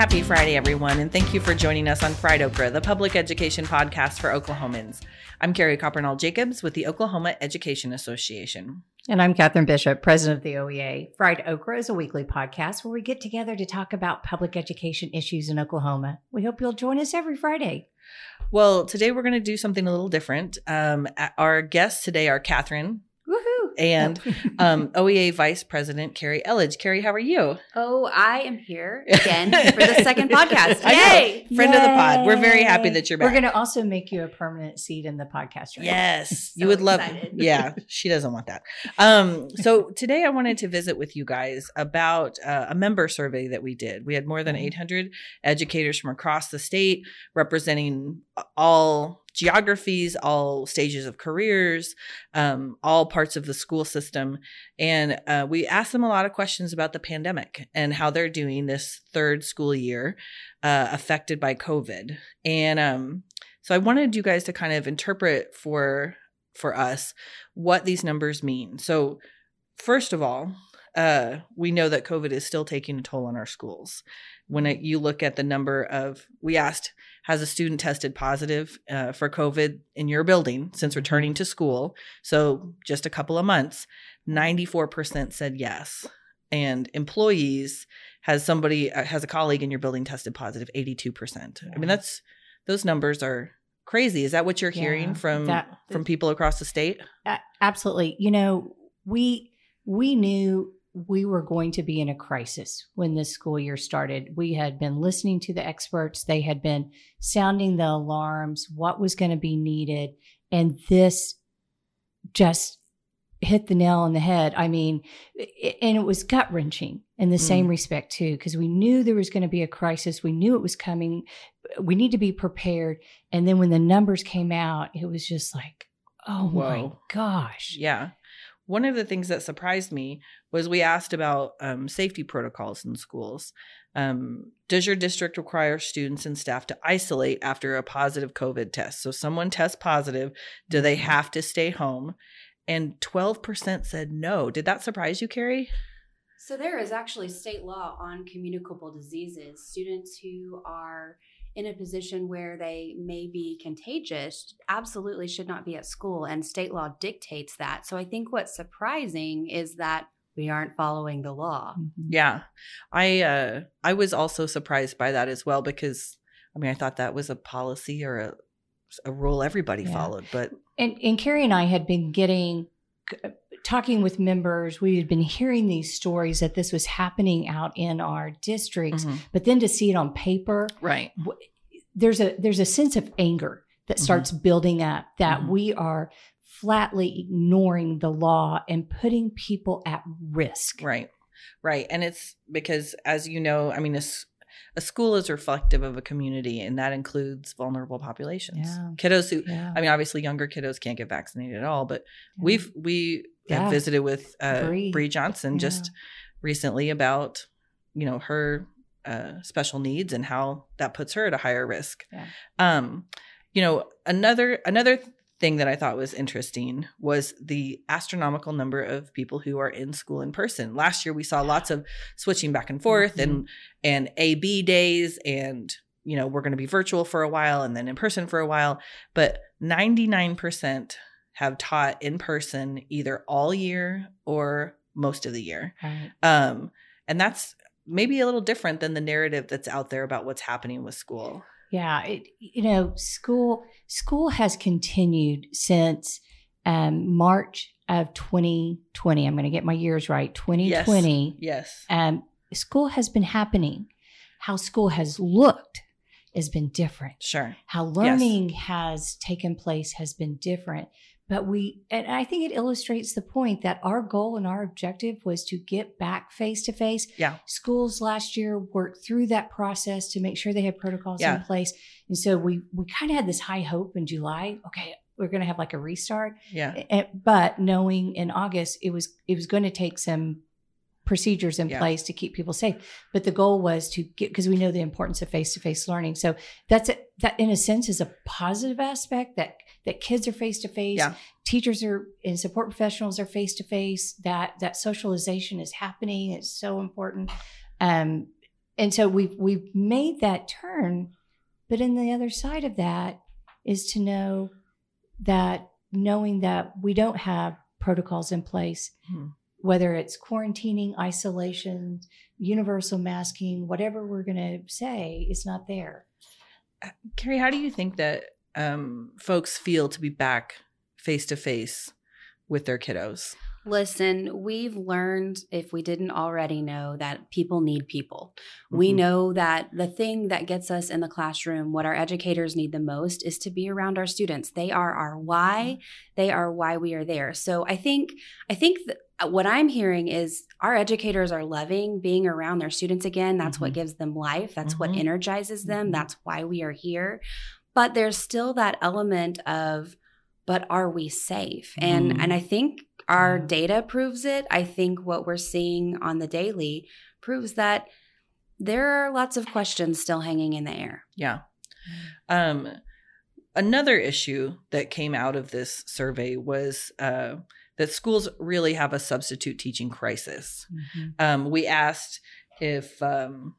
Happy Friday, everyone, and thank you for joining us on Fried Okra, the public education podcast for Oklahomans. I'm Carrie Coppernoll Jacobs with the Oklahoma Education Association. And I'm Katherine Bishop, president of the OEA. Fried Okra is a weekly podcast where we get together to talk about public education issues in Oklahoma. We hope you'll join us every Friday. Well, today we're going to do something a little different. Um, our guests today are Katherine! And um, OEA Vice President Cari Elledge. Carrie, how are you? Oh, I am here again for the second podcast. I know. Yay! Friend of the pod. We're very happy that you're back. We're going to also make you a permanent seat in the podcast. Right? Yes, you So would love. excited. Yeah, she doesn't want that. Um, so today I wanted to visit with you guys about uh, a member survey that we did. We had more than Mhm. 800 educators from across the state representing all geographies, all stages of careers, um, all parts of the school system, and uh, we asked them a lot of questions about the pandemic and how they're doing this third school year uh, affected by COVID. And um, so I wanted you guys to kind of interpret for for us what these numbers mean. So first of all, uh, we know that COVID is still taking a toll on our schools. When it, you look at the number of, we asked, has a student tested positive uh, for COVID in your building since returning to school? So just a couple of months, 94% said yes. And employees, has somebody, uh, has a colleague in your building tested positive, 82%. I mean, that's, those numbers are crazy. Is that what you're hearing Yeah, from that- from people across the state? Absolutely. You know, we we knew we were going to be in a crisis when this school year started. We had been listening to the experts. They had been sounding the alarms, what was going to be needed, and this just hit the nail on the head. I mean, i- and it was gut wrenching in the Mm. same respect too, because we knew there was going to be a crisis. We knew it was coming. We need to be prepared. And then when the numbers came out, it was just like, oh my gosh. Yeah. One of the things that surprised me was we asked about um, safety protocols in schools. Um, does your district require students and staff to isolate after a positive COVID test? So, someone tests positive, do they have to stay home? And 12% said no. Did that surprise you, Carrie? So there is actually state law on communicable diseases. Students who are in a position where they may be contagious absolutely should not be at school, and state law dictates that. So I think what's surprising is that we aren't following the law. Mhm. Yeah. I uh I was also surprised by that as well because I mean I thought that was a policy or a a rule everybody Yeah. followed, but And, and Carrie and I had been getting, talking with members, we had been hearing these stories that this was happening out in our districts, Mhm. but then to see it on paper, right. there's a there's a sense of anger that Mhm. starts building up that Mhm. we are flatly ignoring the law and putting people at risk. Right. Right. And it's because, as you know, I mean, a school is reflective of a community, and that includes vulnerable populations. Yeah. Kiddos who, Yeah. I mean, obviously younger kiddos can't get vaccinated at all, but Yeah. we've, we Yeah. have visited with uh, Bree. Johnson Yeah. just recently about, you know, her uh, special needs and how that puts her at a higher risk. Yeah. Um, you know, another, another, thing that I thought was interesting was the astronomical number of people who are in school in person. Last year we saw lots of switching back and forth and and AB days and you know, we're going to be virtual for a while and then in person for a while, but 99% have taught in person either all year or most of the year. Right. Um and that's maybe a little different than the narrative that's out there about what's happening with school. Yeah, it, you know, school school has continued since um, March of 2020. I'm going to get my years right. 2020. Yes. Um, school has been happening. How school has looked has been different. Sure. How learning has taken place has been different. But we, and I think it illustrates the point that our goal and our objective was to get back face to face. Yeah. Schools last year worked through that process to make sure they had protocols Yeah. in place. And so we, we kind of had this high hope in July. Okay, we're going to have like a restart. Yeah. And- but knowing in August it was it was going to take some procedures in Yeah. place to keep people safe. But the goal was to get because we know the importance of face to face learning. So that's a, that in a sense is a positive aspect that that kids are face to face, teachers are and support professionals are face to face. That that socialization is happening. It's so important. Um, and so we've we've made that turn, but in the other side of that is to know that knowing that we don't have protocols in place, Hmm. whether it's quarantining, isolation, universal masking, whatever we're going to say is not there. Carrie, how do you think that um, folks feel to be back face to face with their kiddos? Listen, we've learned, if we didn't already know, that people need people. We Mhm. know that the thing that gets us in the classroom, what our educators need the most, is to be around our students. They are our why. They are why we are there. So I think, I think th- what I'm hearing is our educators are loving being around their students again. That's what Mhm. gives them life. That's what Mhm. energizes them. Mhm. That's why we are here. But there's still that element of, but are we safe? And Mhm. and I think our data proves it. I think what we're seeing on the daily proves that there are lots of questions still hanging in the air. Yeah. Um, another issue that came out of this survey was uh, that schools really have a substitute teaching crisis. Um, we asked if um,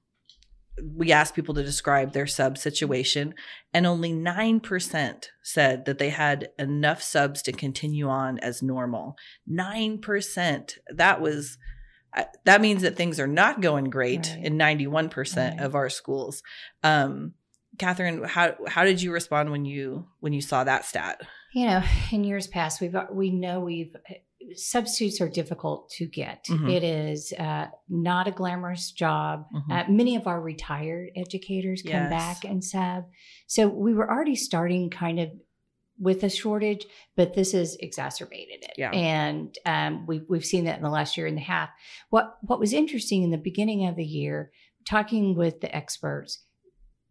we asked people to describe their sub situation, and only 9% said that they had enough subs to continue on as normal. 9%. That was. uh, That means that things are not going great Right. in 91% Right. of our schools. Um, Katherine, how how did you respond when you when you saw that stat? You know, in years past, we've we know we've substitutes are difficult to get. Mhm. It is uh, not a glamorous job. Mhm. Uh, many of our retired educators come Yes. back and sub. So we were already starting kind of with a shortage, but this has exacerbated it. Yeah. And um, we've we've seen that in the last year and a half. What what was interesting in the beginning of the year, talking with the experts,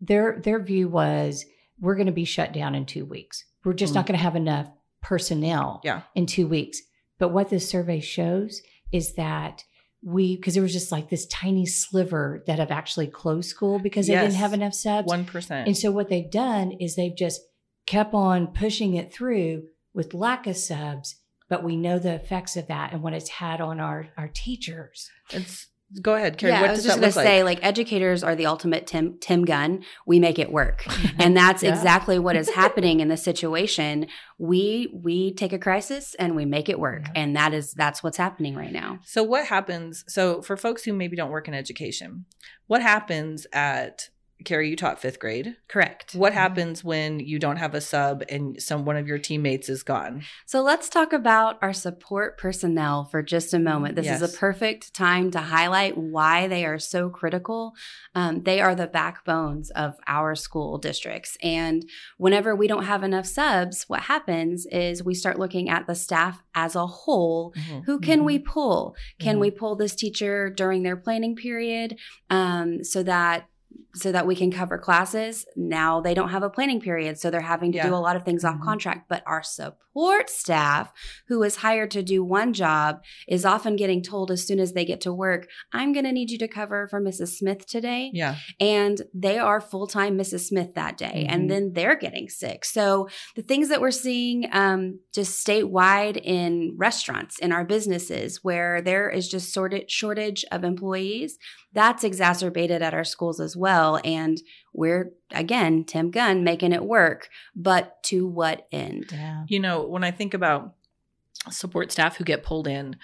their their view was we're going to be shut down in two weeks. We're just Mm. not going to have enough personnel Yeah. in two weeks. But what this survey shows is that we because there was just like this tiny sliver that have actually closed school because they Yes. didn't have enough subs. One percent. And so what they've done is they've just kept on pushing it through with lack of subs, but we know the effects of that and what it's had on our our teachers. It's go ahead, Carrie. yeah, what I was just going to say, like? like educators are the ultimate Tim Tim Gunn. We make it work, and that's Yeah. exactly what is happening in this situation. We we take a crisis and we make it work, Yeah. and that is that's what's happening right now. So what happens? So for folks who maybe don't work in education, what happens at Carrie? You taught fifth grade. Correct. What happens when you don't have a sub and some one of your teammates is gone? So let's talk about our support personnel for just a moment. This is a perfect time to highlight why they are so critical. Um, they are the backbones of our school districts. And whenever we don't have enough subs, what happens is we start looking at the staff as a whole. Who can we pull? Can Mhm. we pull this teacher during their planning period um, so that so that we can cover classes. Now they don't have a planning period, so they're having to Yeah. do a lot of things off Mhm. contract. But our support staff, who is hired to do one job, is often getting told as soon as they get to work, I'm going to need you to cover for Mrs. Smith today. Yeah. And they are full time Mrs. Smith that day. Mhm. And then they're getting sick. So the things that we're seeing um, just statewide in restaurants, in our businesses, where there is just shortage of employees, that's exacerbated at our schools as well. And we're, again, Tim Gunn making it work. But to what end? Yeah. You know, when I think about support staff who get pulled in,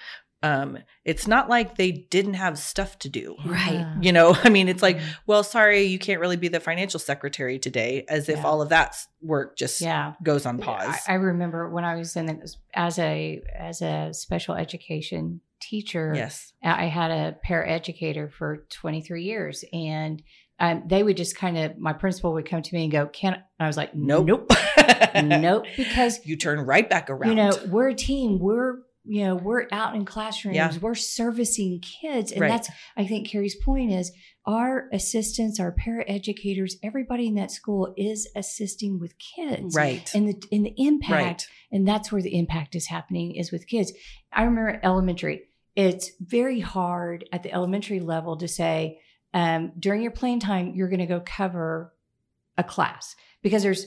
um, it's not like they didn't have stuff to do. Right. Yeah. You know, I mean, it's like, Mhm. well, sorry, you can't really be the financial secretary today, as if Yeah. all of that work just Yeah. goes on pause. I, I remember when I was in the, as a as a special education teacher. yes. I had a paraeducator for 23 years, and um, they would just kind of my principal would come to me and go, "Can?" And I was like, Nope. nope, nope," because you turn right back around. you know we're a team. We're you know we're out in classrooms. Yeah. We're servicing kids, and Right. that's I think Carrie's point is our assistants, our paraeducators, everybody in that school is assisting with kids, right. And the and the impact right. and that's where the impact is happening is with kids i remember elementary it's very hard at the elementary level to say um, during your playing time you're going to go cover a class because there's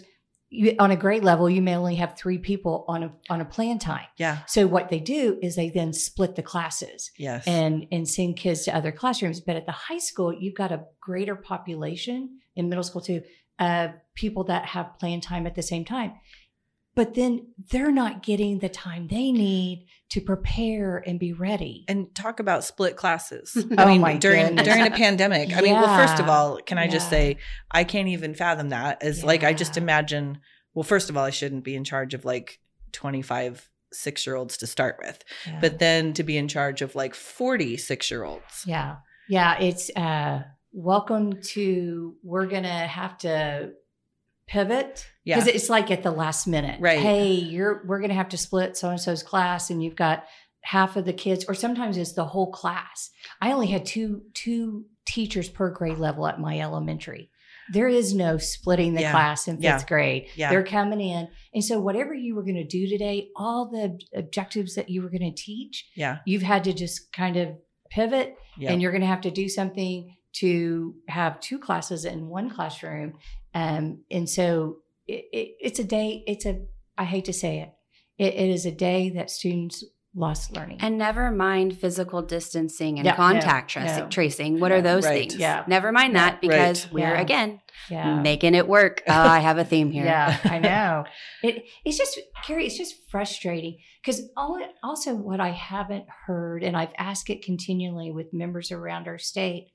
you, on a grade level, you may only have three people on a on a plan time. Yeah. So what they do is they then split the classes Yes. and and send kids to other classrooms. But at the high school, you've got a greater population in middle school too, of people that have plan time at the same time. But then they're not getting the time they need to prepare and be ready. and talk about split classes. Oh I mean, my during goodness. during a pandemic. I mean, well, first of all, can I just say I can't even fathom that. As like I just imagine. Well, first of all, I shouldn't be in charge of like twenty five six year olds to start with, Yeah. but then to be in charge of like forty six year olds. Yeah. Yeah. It's uh welcome to we're gonna have to pivot. Yeah. Because it's like at the last minute. Right. Hey, you're we're gonna have to split so and so's class and you've got half of the kids, or sometimes it's the whole class. I only had two two teachers per grade level at my elementary. There is no splitting the Yeah. class in fifth Yeah. grade. Yeah. They're coming in. And so whatever you were going to do today, all the objectives that you were going to teach, Yeah. you've had to just kind of pivot Yeah. and you're going to have to do something to have two classes in one classroom um, and so it, it, it's a day it's a i hate to say it. it it is a day that students lost learning And never mind physical distancing and Yeah, contact no, trac- no. tracing. What No, are those right. things? Yeah. Never mind Yeah, that because right. we're Yeah. again yeah making it work. Uh, I have a theme here. Yeah, I know. It it's just Carrie, it's just frustrating because also what I haven't heard, and I've asked it continually with members around our state.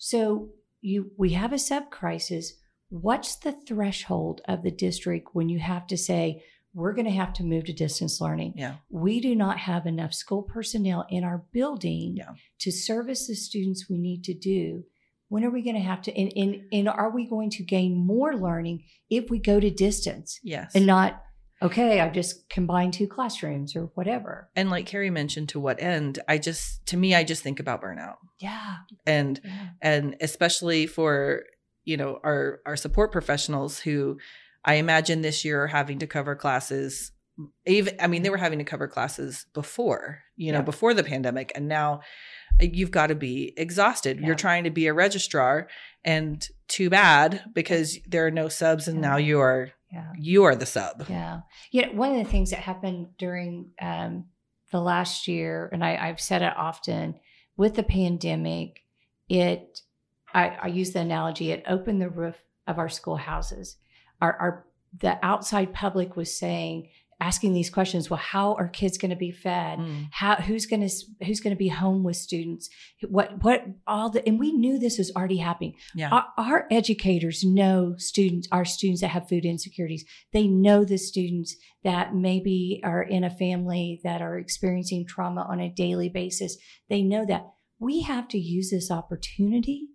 So you we have a sub crisis. What's the threshold of the district when you have to say we're going to have to move to distance learning? Yeah. We do not have enough school personnel in our building Yeah. to service the students we need to do. When are we going to have to? And, and, and are we going to gain more learning if we go to distance Yes. and not, okay, I've just combined two classrooms or whatever? and like Carrie mentioned, to what end? I just to me, I just think about burnout Yeah. and yeah. and especially for you know our our support professionals who I imagine this year are having to cover classes. Even I mean, they were having to cover classes before you know Yeah. before the pandemic, and now uh, you've got to be exhausted. Yeah. You're trying to be a registrar, and too bad because there are no subs, and now you are Yeah. you are the sub. Yeah. You know, one of the things that happened during um, the last year, and I, I've said it often with the pandemic, it, I, I use the analogy, it opened the roof of our schoolhouses. Our, our, the outside public was saying, asking these questions, well, how are kids going to be fed? Mm. how who's going to who's going to be home with students what what all the and we knew this was already happening Yeah. our, our educators know students our students that have food insecurities they know the students that maybe are in a family that are experiencing trauma on a daily basis they know that we have to use this opportunity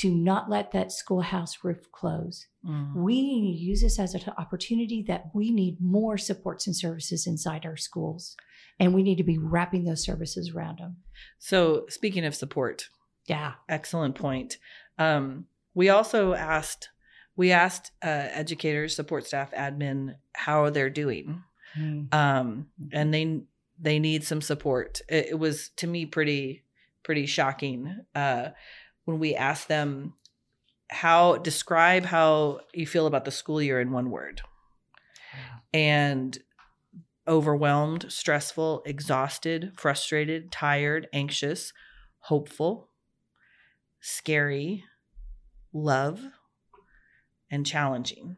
to not let that schoolhouse roof close. Mm. we need to use this as an opportunity that we need more supports and services inside our schools and we need to be wrapping those services around them So speaking of support, yeah. Excellent point. Um, we also asked we asked uh, educators, support staff, admin how they're doing, um, and they they need some support. It, it was to me pretty pretty shocking. Uh, when we asked them how describe how you feel about the school year in one word, and overwhelmed, stressful, exhausted, frustrated, tired, anxious, hopeful, scary, love, and challenging.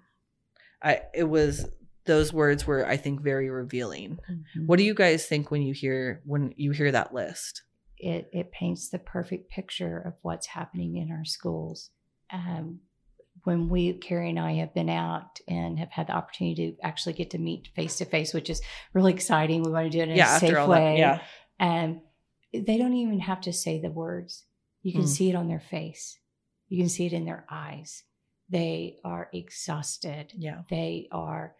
I it was those words were I think very revealing. Mm-hmm. What do you guys think when you hear when you hear that list? It, it paints the perfect picture of what's happening in our schools. Um, when we, Carrie and I, have been out and have had the opportunity to actually get to meet face to face, which is really exciting. We want to do it in yeah, a safe after all way. that. Yeah. And they don't even have to say the words. You can Mm. see it on their face. You can see it in their eyes. They are exhausted. Yeah. They are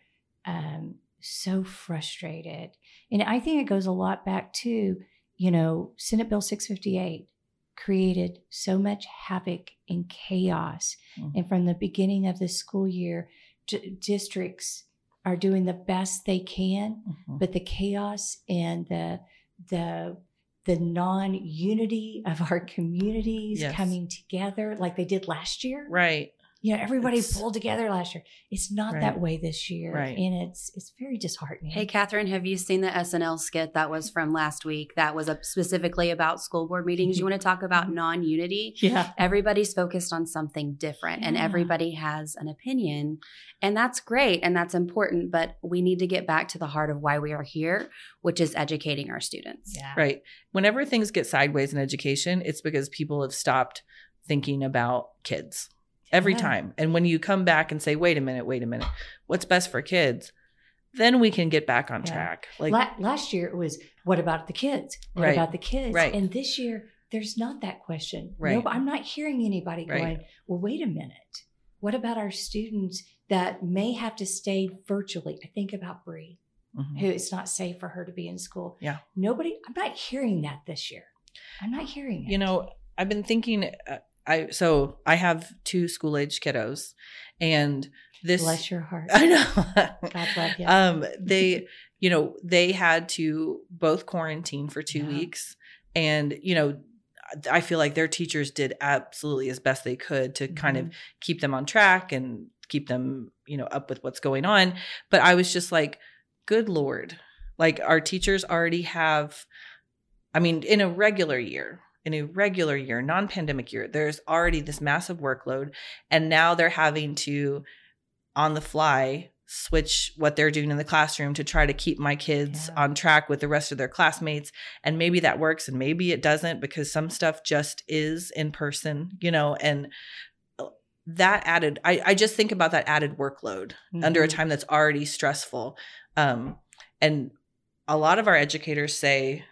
um, so frustrated. And I think it goes a lot back to, you know, Senate Bill 658 created so much havoc and chaos. Mhm. And from the beginning of the school year, d- districts are doing the best they can Mhm. but the chaos and the the the non-unity of our communities Yes. coming together like they did last year Right. You know, everybody It's- pulled together last year. It's not Right. that way this year. Right. And it's it's very disheartening. Hey, Katherine, have you seen the SNL skit that was from last week that was specifically about school board meetings? You want to talk about mm-hmm. non unity? yeah. Everybody's focused on something different and everybody has an opinion. And that's great and that's important, but we need to get back to the heart of why we are here, which is educating our students. Yeah. Right. Whenever things get sideways in education, it's because people have stopped thinking about kids every Yeah. time. And when you come back and say, wait a minute, wait a minute, what's best for kids? Then we can get back on Yeah. track. Like, La- last year it was what about the kids? What Right. about the kids? Right. And this year there's not that question. Right. No, I'm not hearing anybody Right. going, well, wait a minute. What about our students that may have to stay virtually? I think about Bree, mhm. who it's not safe for her to be in school. Yeah. Nobody, I'm not hearing that this year. I'm not hearing it. you know, I've been thinking, uh, I, so I have two school age kiddos and this, bless your heart. I know. God bless you. um they you know they had to both quarantine for two Yeah. weeks and you know i feel like their teachers did absolutely as best they could to kind of Mhm. keep them on track and keep them you know up with what's going on but i was just like good lord like our teachers already have i mean in a regular year in a regular year non-pandemic year there's already this massive workload and now they're having to on the fly switch what they're doing in the classroom to try to keep my kids Yeah. on track with the rest of their classmates and maybe that works and maybe it doesn't because some stuff just is in person you know and uh, that added i, I just think about that added workload under a Mhm. time that's already stressful um, and a lot of our educators say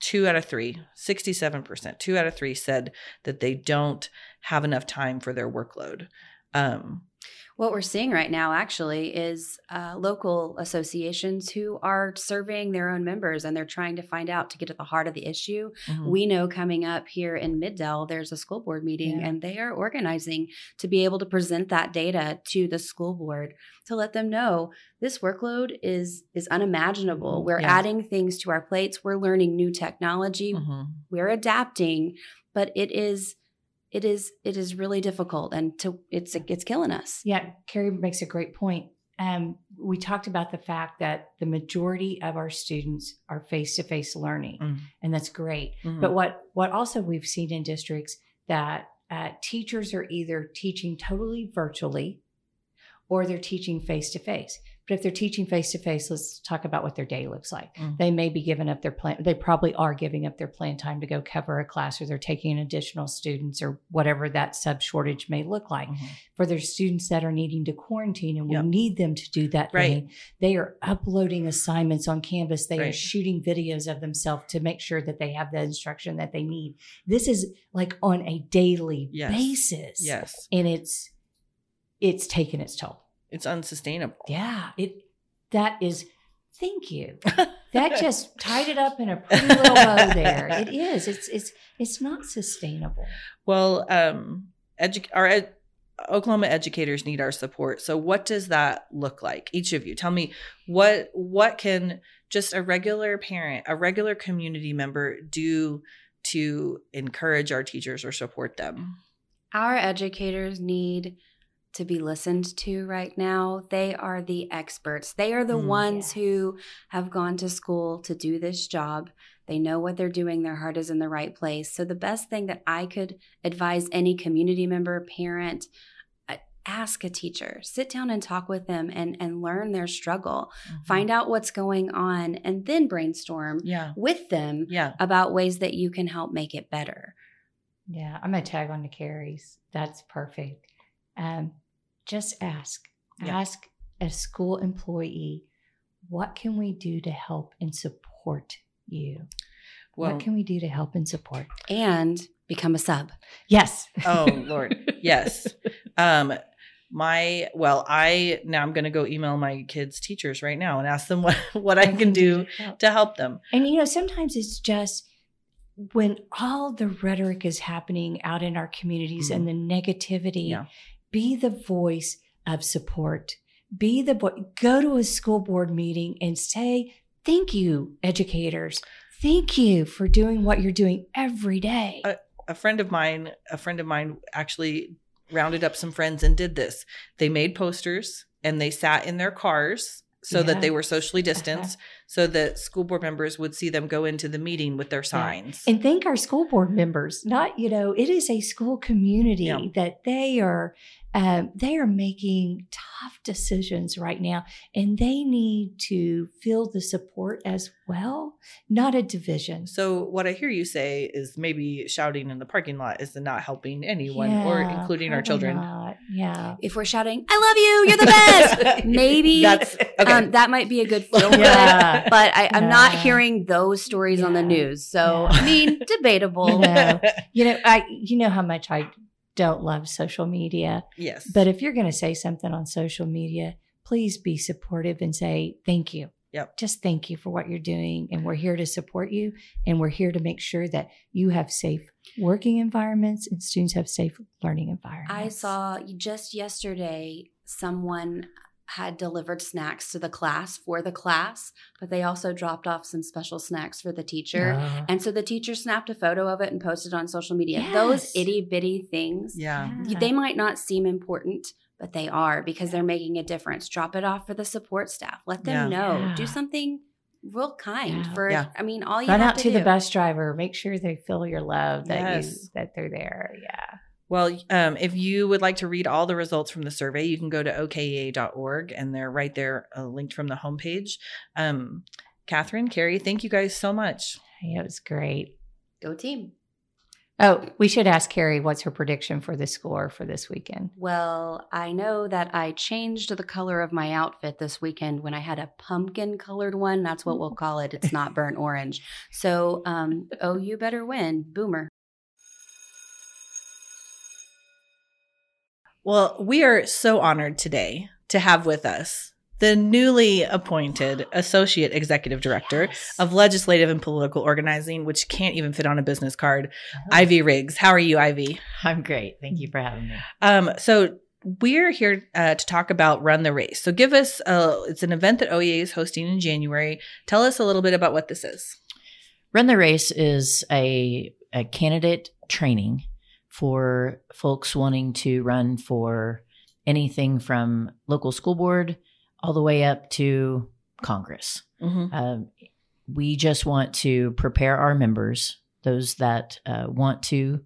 two out of three 67% two out of three said that they don't have enough time for their workload. Um, What we're seeing right now actually is uh, local associations who are surveying their own members and they're trying to find out to get at the heart of the issue. mhm. We know coming up here in Mid-Del, there's a school board meeting Yeah. and they are organizing to be able to present that data to the school board to let them know this workload is is unimaginable. We're Yeah. adding things to our plates. We're learning new technology. Mhm. We're adapting, but it is it is it is really difficult and to it's it's killing us. Yeah, Carrie makes a great point. Um, we talked about the fact that the majority of our students are face to face learning, Mm. and that's great. Mhm. But what what also we've seen in districts that uh, teachers are either teaching totally virtually, or they're teaching face to face. But if they're teaching face to face, let's talk about what their day looks like. Mm. They may be giving up their plan. They probably are giving up their plan time to go cover a class, or they're taking additional students, or whatever that sub shortage may look like Mhm. for their students that are needing to quarantine and we need them to do that Right. thing. They are uploading assignments on Canvas. They are shooting videos of themselves to make sure that they have the instruction that they need. This is like on a daily Yes. basis. yes And it's it's taken its toll. it's unsustainable Yeah. It that is thank you. That just tied it up in a pretty little bow there. It is. It's it's it's not sustainable. Well, um, edu- our ed- Oklahoma educators need our support. So, what does that look like? Each of you, tell me what what can just a regular parent, a regular community member do to encourage our teachers or support them? Our educators need to be listened to right now. They are the experts. They are the Mm. ones who have gone to school to do this job. They know what they're doing. Their heart is in the right place. So, the best thing that I could advise any community member, parent, uh, ask a teacher, sit down and talk with them and, and learn their struggle. Find out what's going on and then brainstorm Yeah, with them yeah, about ways that you can help make it better. Yeah, I'm gonna tag on to Carrie's. That's perfect. Um, just ask. Yeah. Ask a school employee, what can we do to help and support you? Well, what can we do to help and support? And become a sub. Yes. oh Lord, yes. Um, my well, I now I'm going to go email my kids' teachers right now and ask them what what I can do to help. to help them. And you know, sometimes it's just when all the rhetoric is happening out in our communities and the negativity, Yeah. Be the voice of support. Be the voice. Go to a school board meeting and say, "Thank you, educators. Thank you for doing what you're doing every day." Uh, a friend of mine a friend of mine actually rounded up some friends and did this. They made posters and they sat in their cars so that they were socially distanced so that school board members would see them go into the meeting with their signs. And thank our school board members. Not, you know, it is a school community Yeah. that they are um, they are making tough decisions right now, and they need to feel the support as well, not a division. So what I hear you say is maybe shouting in the parking lot is not helping anyone or including our children. not. Yeah. If we're shouting, I love you, you're the best, maybe That's okay. um, that might be a good feel good. Yeah. But I, I'm not hearing those stories on the news. So, Yeah. I mean, debatable. No. You know, I you know how much I don't love social media. yes. But if you're going to say something on social media, please be supportive and say thank you. Yep. Just thank you for what you're doing. And we're here to support you. And we're here to make sure that you have safe working environments and students have safe learning environments. I saw just yesterday someone had delivered snacks to the class for the class, but they also dropped off some special snacks for the teacher. Oh. And so the teacher snapped a photo of it and posted on social media. Those itty bitty things, yeah. Yeah. they might not seem important, but they are because they're making a difference. Drop it off for the support staff. Let them Yeah. know. Yeah. Do something real kind Yeah. for. Yeah. I mean, all you Run have out to, the do. bus driver. Make sure they feel your love that Yes. you that they're there. Yeah. Well, um, if you would like to read all the results from the survey, you can go to okea.org and they're right there, uh, linked from the homepage. Um, Katherine, Carrie, thank you guys so much. Yeah, it was great. Go team. Oh, we should ask Carrie what's her prediction for the score for this weekend. Well, I know that I changed the color of my outfit this weekend when I had a pumpkin colored one. That's what we'll call it. It's not burnt orange. So, um, oh, you better win. Boomer. Well, we are so honored today to have with us the newly appointed Associate Executive Director of Legislative and Political Organizing, which can't even fit on a business card, Ivy Riggs. How are you, Ivy? I'm great. Thank you for having me. Um, so we're here uh, to talk about Run the Race. So give us, uh, it's an event that OEA is hosting in January. Tell us a little bit about what this is. Run the Race is a, a candidate training for folks wanting to run for anything from local school board all the way up to Congress. Mm-hmm. Um, we just want to prepare our members, those that uh, want to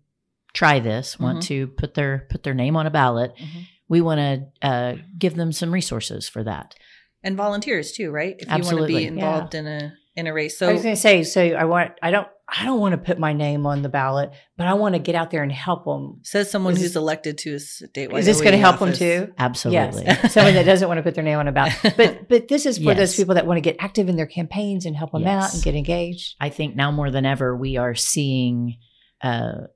try this, want to put their put their name on a ballot. Mhm. We want to uh, give them some resources for that. And volunteers too, right? If you want to be involved in a in a race. So I was going to say, so I want, I don't, I don't want to put my name on the ballot, but I want to get out there and help them. says someone Is who's this- elected to a statewide. Is this going to OEA help them too? Absolutely. Yes, someone that doesn't want to put their name on a ballot, but but this is for those people that want to get active in their campaigns and help them out and get engaged. I think now more than ever, we are seeing uh,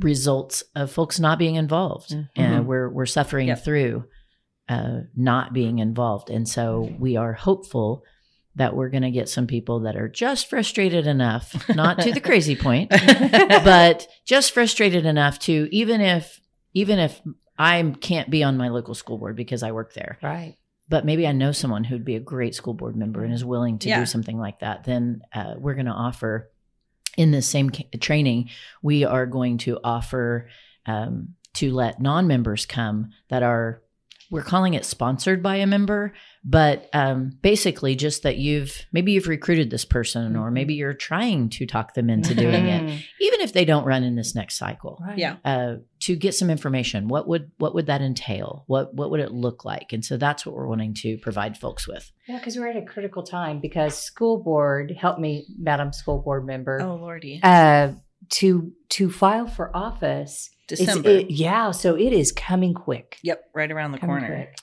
results of folks not being involved, Mhm. and we're we're suffering Yep. through uh, not being involved, and so we are hopeful that we're going to get some people that are just frustrated enough, not to the crazy point, but just frustrated enough to even if even if I can't be on my local school board because I work there, Right. but maybe I know someone who'd be a great school board member and is willing to Yeah. do something like that, then uh, we're going to offer in this same ca- training, we are going to offer um, to let non members come that are, we're calling it sponsored by a member, but um, basically just that you've maybe you've recruited this person or maybe you're trying to talk them into doing it, Mhm. even if they don't run in this next cycle Right. Yeah. uh, to get some information. What would what would that entail? What what would it look like? And so that's what we're wanting to provide folks with. Yeah, because we're at a critical time because school board, help me, Madam School Board Member, Oh lordy, uh, to to file for office. It's- December. it- yeah, so it is coming quick. yep, right around the Coming corner. quick.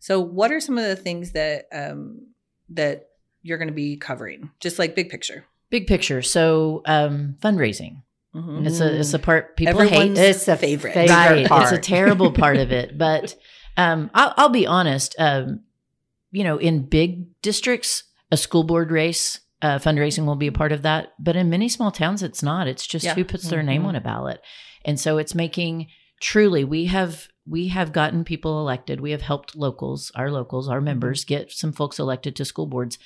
So, what are some of the things that um, that you're going to be covering? Just like big picture. Big picture. So um, fundraising. Mhm. It's a it's a part people Everyone's hate. It's a favorite. favorite right. part. It's a terrible part of it. But um, I'll, I'll be honest. Um, you know, in big districts, a school board race. Uh, fundraising will be a part of that, but in many small towns, it's not. It's just Yeah. who puts their name Mhm. on a ballot, and so it's making truly we have we have gotten people elected. We have helped locals, our locals, our members, get some folks elected to school boards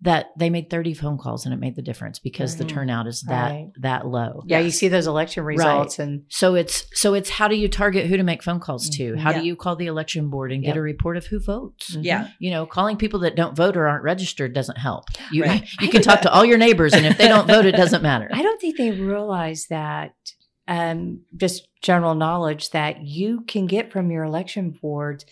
that they made 30 phone calls and it made the difference because the Mhm. turnout is that Right. that low. Yeah, you see those election results and So it's so it's how do you target who to make phone calls to? How Yeah. do you call the election board and get a report of who votes? Mhm. Yeah. You know, calling people that don't vote or aren't registered doesn't help. You Right. you can talk to all your neighbors and if they don't vote it doesn't matter. I don't think they realize that um, just general knowledge that you can get from your election boards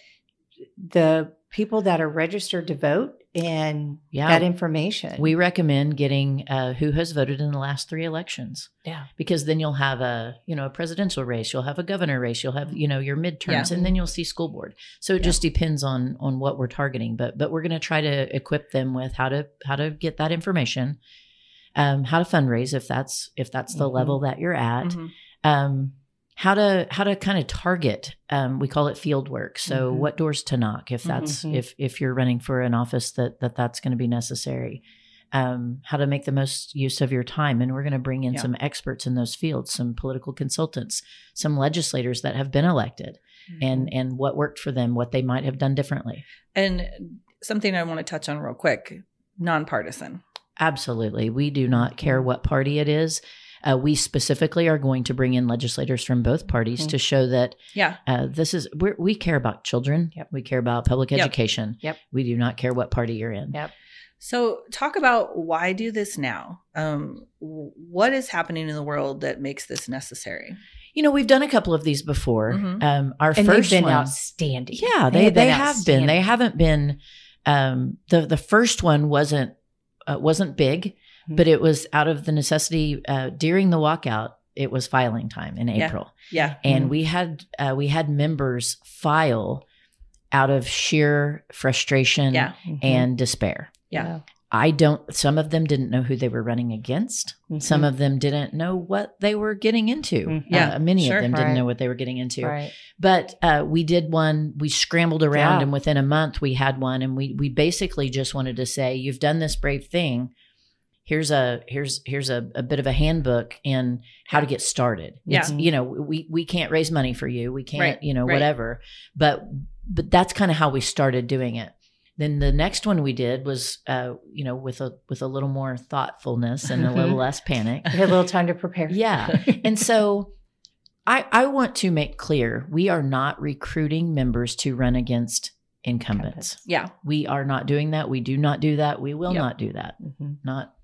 the people that are registered to vote and Yeah. that information. We recommend getting uh, who has voted in the last three elections yeah. because then you'll have a you know a presidential race, you'll have a governor race, you'll have you know your midterms, Yeah. and then you'll see school board. So it Yeah. just depends on on what we're targeting, but but we're going to try to equip them with how to how to get that information, um, how to fundraise if that's if that's the Mhm. level that you're at, Mhm. um, how to how to kind of target. Um, we call it field work. So Mhm. what doors to knock if that's Mhm. if if you're running for an office that that that's going to be necessary um, how to make the most use of your time. And we're going to bring in Yeah. some experts in those fields, some political consultants, some legislators that have been elected, and and what worked for them, what they might have done differently. And something I want to touch on real quick nonpartisan. Absolutely, we do not care Mhm. what party it is. Uh, we specifically are going to bring in legislators from both parties Mhm. to show that Yeah. uh, this is we're, we care about children. Yep. We care about public education. Yep. We do not care what party you're in. Yep. So, talk about why do this now? Um, what is happening in the world that makes this necessary? You know, we've done a couple of these before. Mhm. Um, our and first they've been one, outstanding. Yeah, they they, have been. They haven't been. Um, the the first one wasn't uh, wasn't big, Mhm. but it was out of the necessity uh, during the walkout. It was filing time in Yeah. April, Yeah. and Mhm. we had uh, we had members file out of sheer frustration Yeah. Mhm. and despair. Yeah. I don't. Some of them didn't know who they were running against. Mhm. Some of them didn't know what they were getting into. Mhm. Yeah, Uh, many sure. of them didn't know what they were getting into. right. But uh, we did one. We scrambled around, Yeah. and within a month, we had one. And we we basically just wanted to say, "You've done this brave thing. Here's a here's here's a, a bit of a handbook in how to get started. Yeah. It's, you know, we we can't raise money for you. We can't, Right, you know, whatever. But but that's kind of how we started doing it. Then the next one we did was, uh, you know, with a with a little more thoughtfulness and a Mhm. little less panic. You had a little time to prepare. Yeah. And so I I want to make clear we are not recruiting members to run against incumbents. Yeah. We are not doing that. We do not do that. We will Yep. not do that. Mhm. Not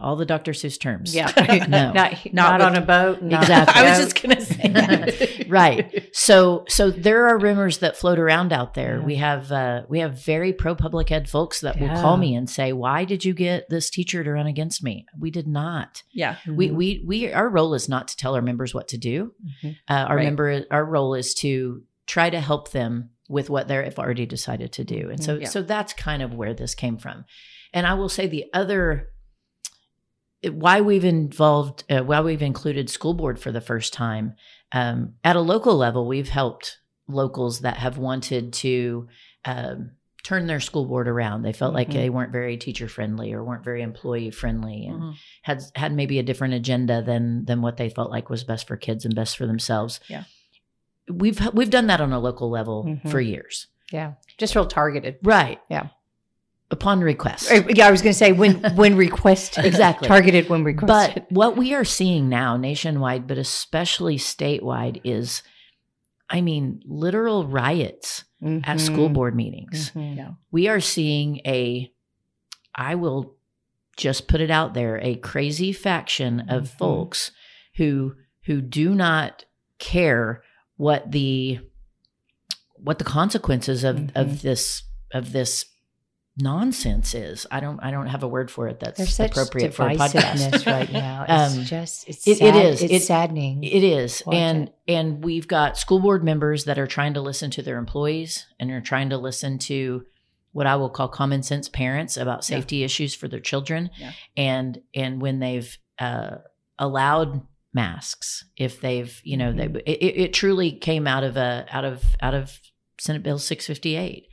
all the Dr. Seuss terms. Yeah. No. not, Not not, with- on a boat. Exactly. I was just going to say that. right. So so there are rumors that float around out there. Yeah. We have uh, we have very pro public ed folks that will call me and say, "Why did you get this teacher to run against me?" We did not. Yeah. We Mhm. we we our role is not to tell our members what to do. Mhm. Uh, our Right. member our role is to try to help them with what they've already decided to do. And so Yeah. so that's kind of where this came from. And I will say the other why we've involved uh, why we've included school board for the first time um, at a local level we've helped locals that have wanted to um, turn their school board around they felt like Mhm. they weren't very teacher friendly or weren't very employee friendly and Mhm. had had maybe a different agenda than than what they felt like was best for kids and best for themselves. Yeah. We've we've done that on a local level Mhm. for years. Yeah. Just real targeted. Right. Yeah. Upon request. Uh, Yeah, I was going to say when when requested. Exactly. Targeted when requested. But what we are seeing now nationwide, but especially statewide, is I mean, literal riots at school board meetings. Mhm. Yeah. We are seeing a, I will just put it out there, a crazy faction of Mhm. folks who who do not care what the what the consequences of of this of this nonsense is. I don't I don't have a word for it that's There's such appropriate for a podcast. right now. It's Um, just it's it- it is. It's It- saddening. It is. Watch and it. and we've got school board members that are trying to listen to their employees and are trying to listen to what I will call common sense parents about Yeah. safety issues for their children. Yeah. And and when they've uh, allowed masks, if they've, you know, Mhm. they it, it truly came out of a out of out of Senate Bill 658.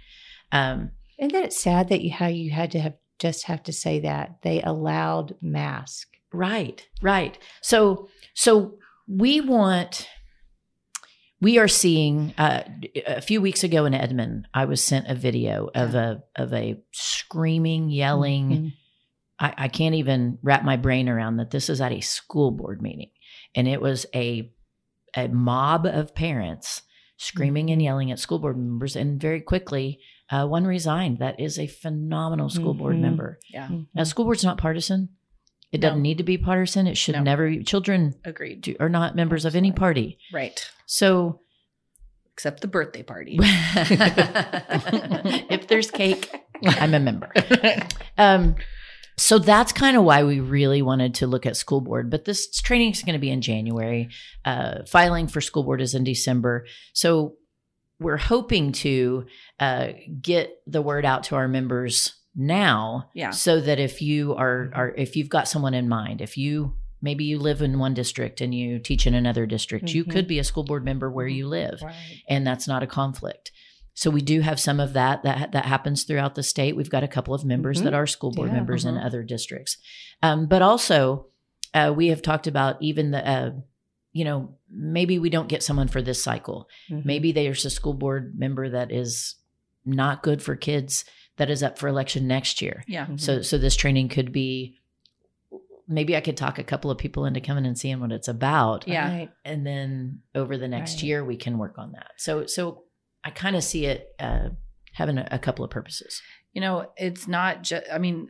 Um Isn't that sad that you how you had to have just have to say that they allowed mask? Right, right. So, so we want. We are seeing. Uh, a few weeks ago in Edmond, I was sent a video of a of a screaming, yelling Mhm. I, I can't even wrap my brain around that this is at a school board meeting and it was a a mob of parents screaming and yelling at school board members and very quickly uh, one resigned that is a phenomenal school board Mhm. member Yeah. now school board's not partisan it doesn't need to be partisan it should No. never be children Agreed. do, are not members of any party Right. so Except the birthday party. if there's cake i'm a member Um, so that's kind of why we really wanted to look at school board. But this training is going to be in January. Uh, filing for school board is in December. So we're hoping to uh, get the word out to our members now, Yeah. so that if you are are if you've got someone in mind, if you maybe you live in one district and you teach in another district, you Mhm. could be a school board member where you live Right. and that's not a conflict. So we do have some of that that that happens throughout the state. We've got a couple of members Mhm. that are school board Yeah, members in mhm. other districts, um, but also uh, we have talked about even the. Uh, you know, maybe we don't get someone for this cycle. Mhm. Maybe there's a school board member that is not good for kids that is up for election next year. Yeah. Mhm. So, so this training could be. Maybe I could talk a couple of people into coming and seeing what it's about Yeah. Right. and then over the next Right. year we can work on that so so i kind of see it uh, having a, a couple of purposes you know it's not just i mean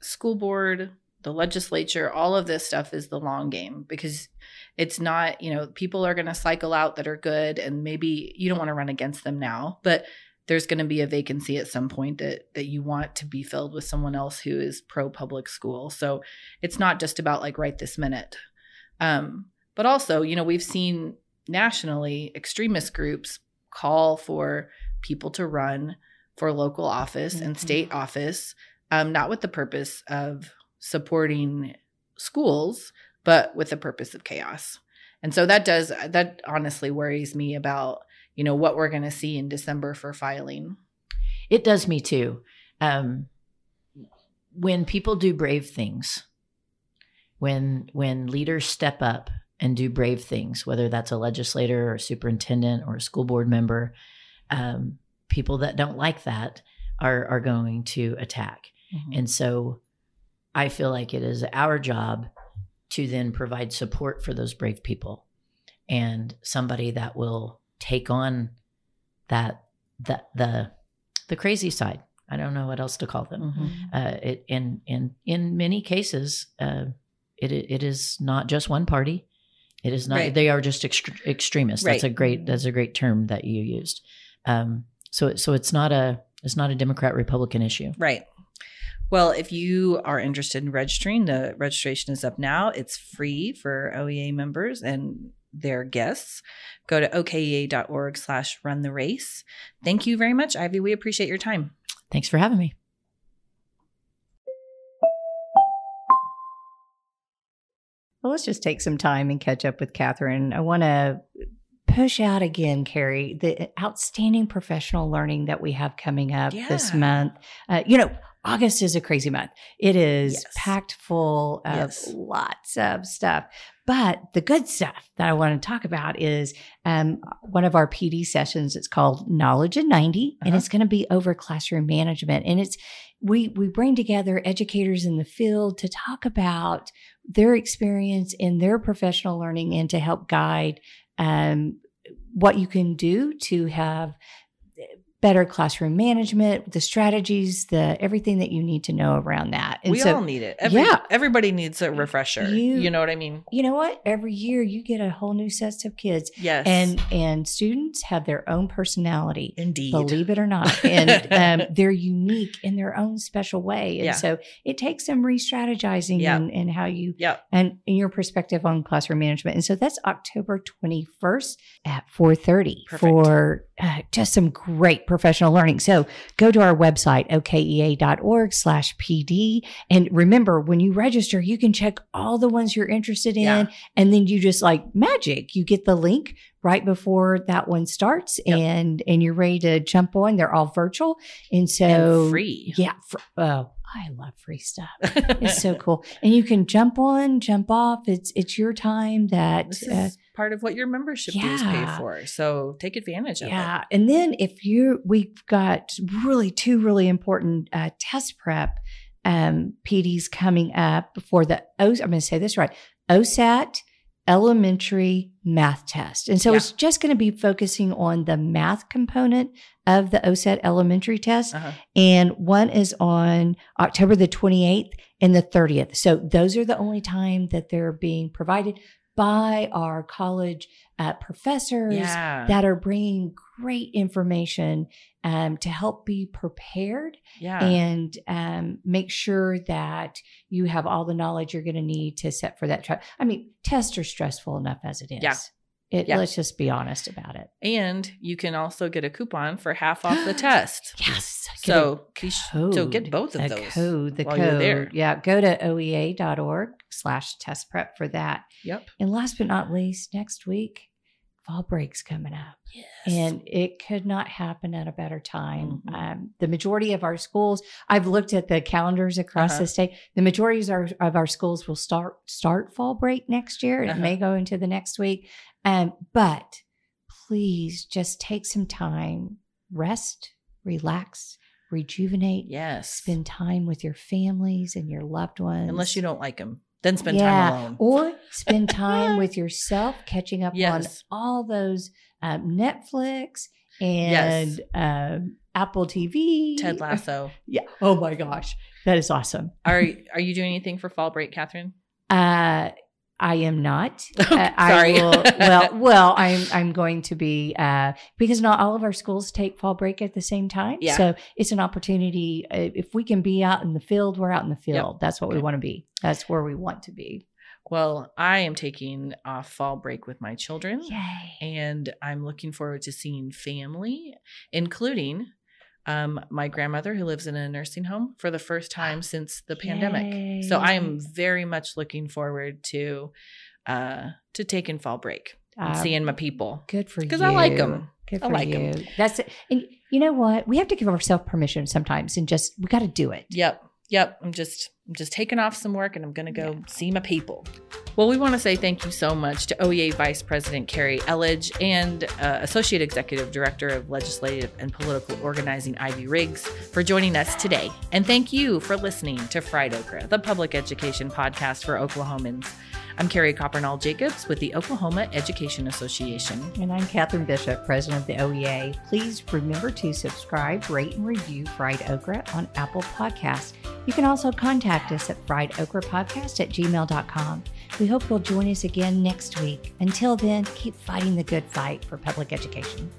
school board the legislature all of this stuff is the long game because it's not you know people are going to cycle out that are good and maybe you don't want to run against them now but there's going to be a vacancy at some point that that you want to be filled with someone else who is pro public school so it's not just about like right this minute um but also you know we've seen nationally extremist groups call for people to run for local office and Mhm. state office, um, not with the purpose of supporting schools, but with the purpose of chaos. And so that does that honestly worries me about you know what we're going to see in December for filing. it does me too um, when people do brave things when when leaders step up and do brave things whether that's a legislator or a superintendent or a school board member um, people that don't like that are are going to attack Mhm. And so I feel like it is our job to then provide support for those brave people and somebody that will take on that that the the crazy side. I don't know what else to call them. Mm-hmm. Uh, it in in in many cases, uh, it it is not just one party. It is not. Right. They are just extre- extremists. That's a great. That's a great term that you used. Um, so so it's not a it's not a Democrat Republican issue. Right. Well, if you are interested in registering, the registration is up now. It's free for OEA members and their guests. Go to okea.org slash run the race. Thank you very much, Ivy. We appreciate your time. Thanks for having me. Well, let's just take some time and catch up with Katherine. I want to push out again, Carrie, the outstanding professional learning that we have coming up this month. Uh, you know, August is a crazy month. It is Yes. packed full of Yes. lots of stuff. But the good stuff that I want to talk about is um, one of our PD sessions. It's called Knowledge in 90, and Uh-huh. it's going to be over classroom management. And it's we we bring together educators in the field to talk about their experience in their professional learning and to help guide um, what you can do to have better classroom management, the strategies, the everything that you need to know around that. And we so, all need it. Every, Yeah. Everybody needs a refresher. You- You, know what I mean? you know what? Every year you get a whole new set of kids, Yes. and and students have their own personality. indeed. Believe it or not, and um, they're unique in their own special way, and Yeah. so it takes some re-strategizing Yeah. and, and how you Yep. and in your perspective on classroom management. And so that's October 21st at 4:30 Perfect. for uh, just some great professional learning. So go to our website, okea.org slash PD. And remember, when you register, you can check all the ones you're interested in. Yeah. And then you just like magic, you get the link right before that one starts Yep. and, and you're ready to jump on. They're all virtual. And so and free. Yeah. fr- oh, I love free stuff. It's so cool. And you can jump on, jump off. It's it's your time that uh, part of what your membership dues pay for. So take advantage of it. yeah. And then if you we've got really two really important uh, test prep um, PDs coming up for the O. I'm going to say this right. OSAT elementary math test. And so Yeah. it's just going to be focusing on the math component of the OSAT elementary test. Uh-huh. And one is on October the 28th and the 30th. So those are the only time that they're being provided by our college uh, professors Yeah. that are bringing great information um, to help be prepared yeah. and um, make sure that you have all the knowledge you're going to need to set for that trial. I mean, tests are stressful enough as it is. Yeah. It, Yeah. Let's just be honest about it. and you can also get a coupon for half off the test. Yes. So, be sh- so get both of the those. Code, the code. Yeah. Go to oea.org slash test prep for that. Yep. And last but not least, next week, fall break's coming up. Yes. And it could not happen at a better time. Mhm. Um, the majority of our schools, I've looked at the calendars across Uh-huh. the state. The majority of our, of our schools will start start fall break next year. It Uh-huh. may go into the next week. Um, but please just take some time, rest, relax, rejuvenate, yes. spend time with your families and your loved ones. Unless you don't like them, then spend Yeah, time alone. Or spend time with yourself, catching up Yes. on all those um, Netflix and um, Apple TV. Ted Lasso. Yeah. Oh my gosh, that is awesome. Are Are you doing anything for fall break, Katherine? Uh, I am not. Uh, I Sorry. will, well, well, I'm I'm going to be uh, because not all of our schools take fall break at the same time. Yeah. So it's an opportunity. Uh, if we can be out in the field, we're out in the field. That's what we want to be. That's where we want to be. Well, I am taking off fall break with my children. Yay! and I'm looking forward to seeing family, including um, my grandmother who lives in a nursing home for the first time since the pandemic. So I am very much looking forward to uh, to taking fall break and Uh, seeing my people. Good for you. 'Cause I like 'em. Good I like them. That's it. And you know what? We have to give ourselves permission sometimes, and just we got to do it. Yep. Yep. I'm just I'm just taking off some work and I'm gonna go see my people. Well, we want to say thank you so much to OEA Vice President Cari Elledge and uh, Associate Executive Director of Legislative and Political Organizing Ivy Riggs for joining us today. And thank you for listening to Fried Okra, the public education podcast for Oklahomans. I'm Carrie Coppernoll Jacobs with the Oklahoma Education Association. And I'm Katherine Bishop, President of the OEA. Please remember to subscribe, rate, and review Fried Okra on Apple Podcasts. You can also contact us at friedokrapodcast at gmail.com. We hope you'll join us again next week. Until then, keep fighting the good fight for public education.